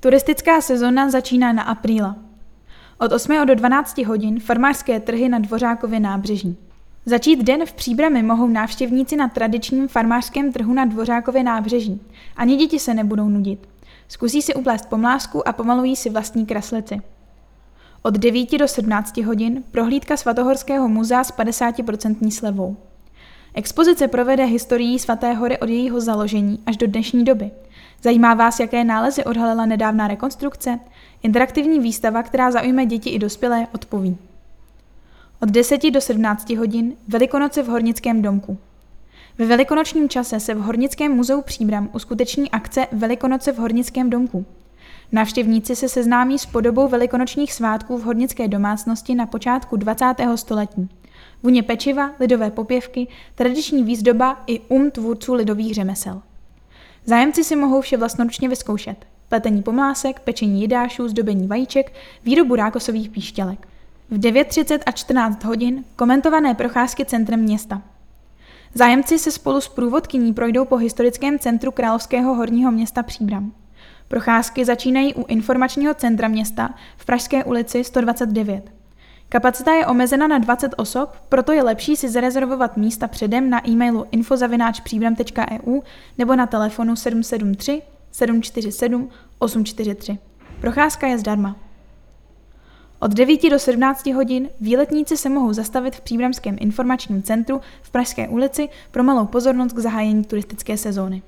Turistická sezóna začíná na apríla. Od 8 do 12 hodin farmářské trhy na Dvořákově nábřeží. Začít den v příbrami mohou návštěvníci na tradičním farmářském trhu na Dvořákově nábřeží. Ani děti se nebudou nudit. Zkusí si uplést pomlásku a pomalují si vlastní kreslici. Od 9 do 17 hodin prohlídka Svatohorského muzea s 50% slevou. Expozice provede historií Svaté hory od jejího založení až do dnešní doby. Zajímá vás, jaké nálezy odhalila nedávná rekonstrukce? Interaktivní výstava, která zaujme děti i dospělé, odpoví. Od 10 do 17 hodin Velikonoce v Hornickém domku. Ve velikonočním čase se v Hornickém muzeu Příbram uskuteční akce Velikonoce v Hornickém domku. Návštěvníci se seznámí s podobou velikonočních svátků v hornické domácnosti na počátku 20. století. Vůně pečiva, lidové popěvky, tradiční výzdoba i um tvůrců lidových řemesel. Zájemci si mohou vše vlastnoručně vyzkoušet. Pletení pomlásek, pečení jidášů, zdobení vajíček, výrobu rákosových píštělek. V 9.30 a 14 hodin komentované procházky centrem města. Zájemci se spolu s průvodkyní projdou po historickém centru Královského horního města Příbram. Procházky začínají u informačního centra města v Pražské ulici 129. Kapacita je omezena na 20 osob, proto je lepší si zarezervovat místa předem na e-mailu infozavináčpříbram.eu nebo na telefonu 773 747 843. Procházka je zdarma. Od 9 do 17 hodin výletníci se mohou zastavit v Příbramském informačním centru v Pražské ulici pro malou pozornost k zahájení turistické sezóny.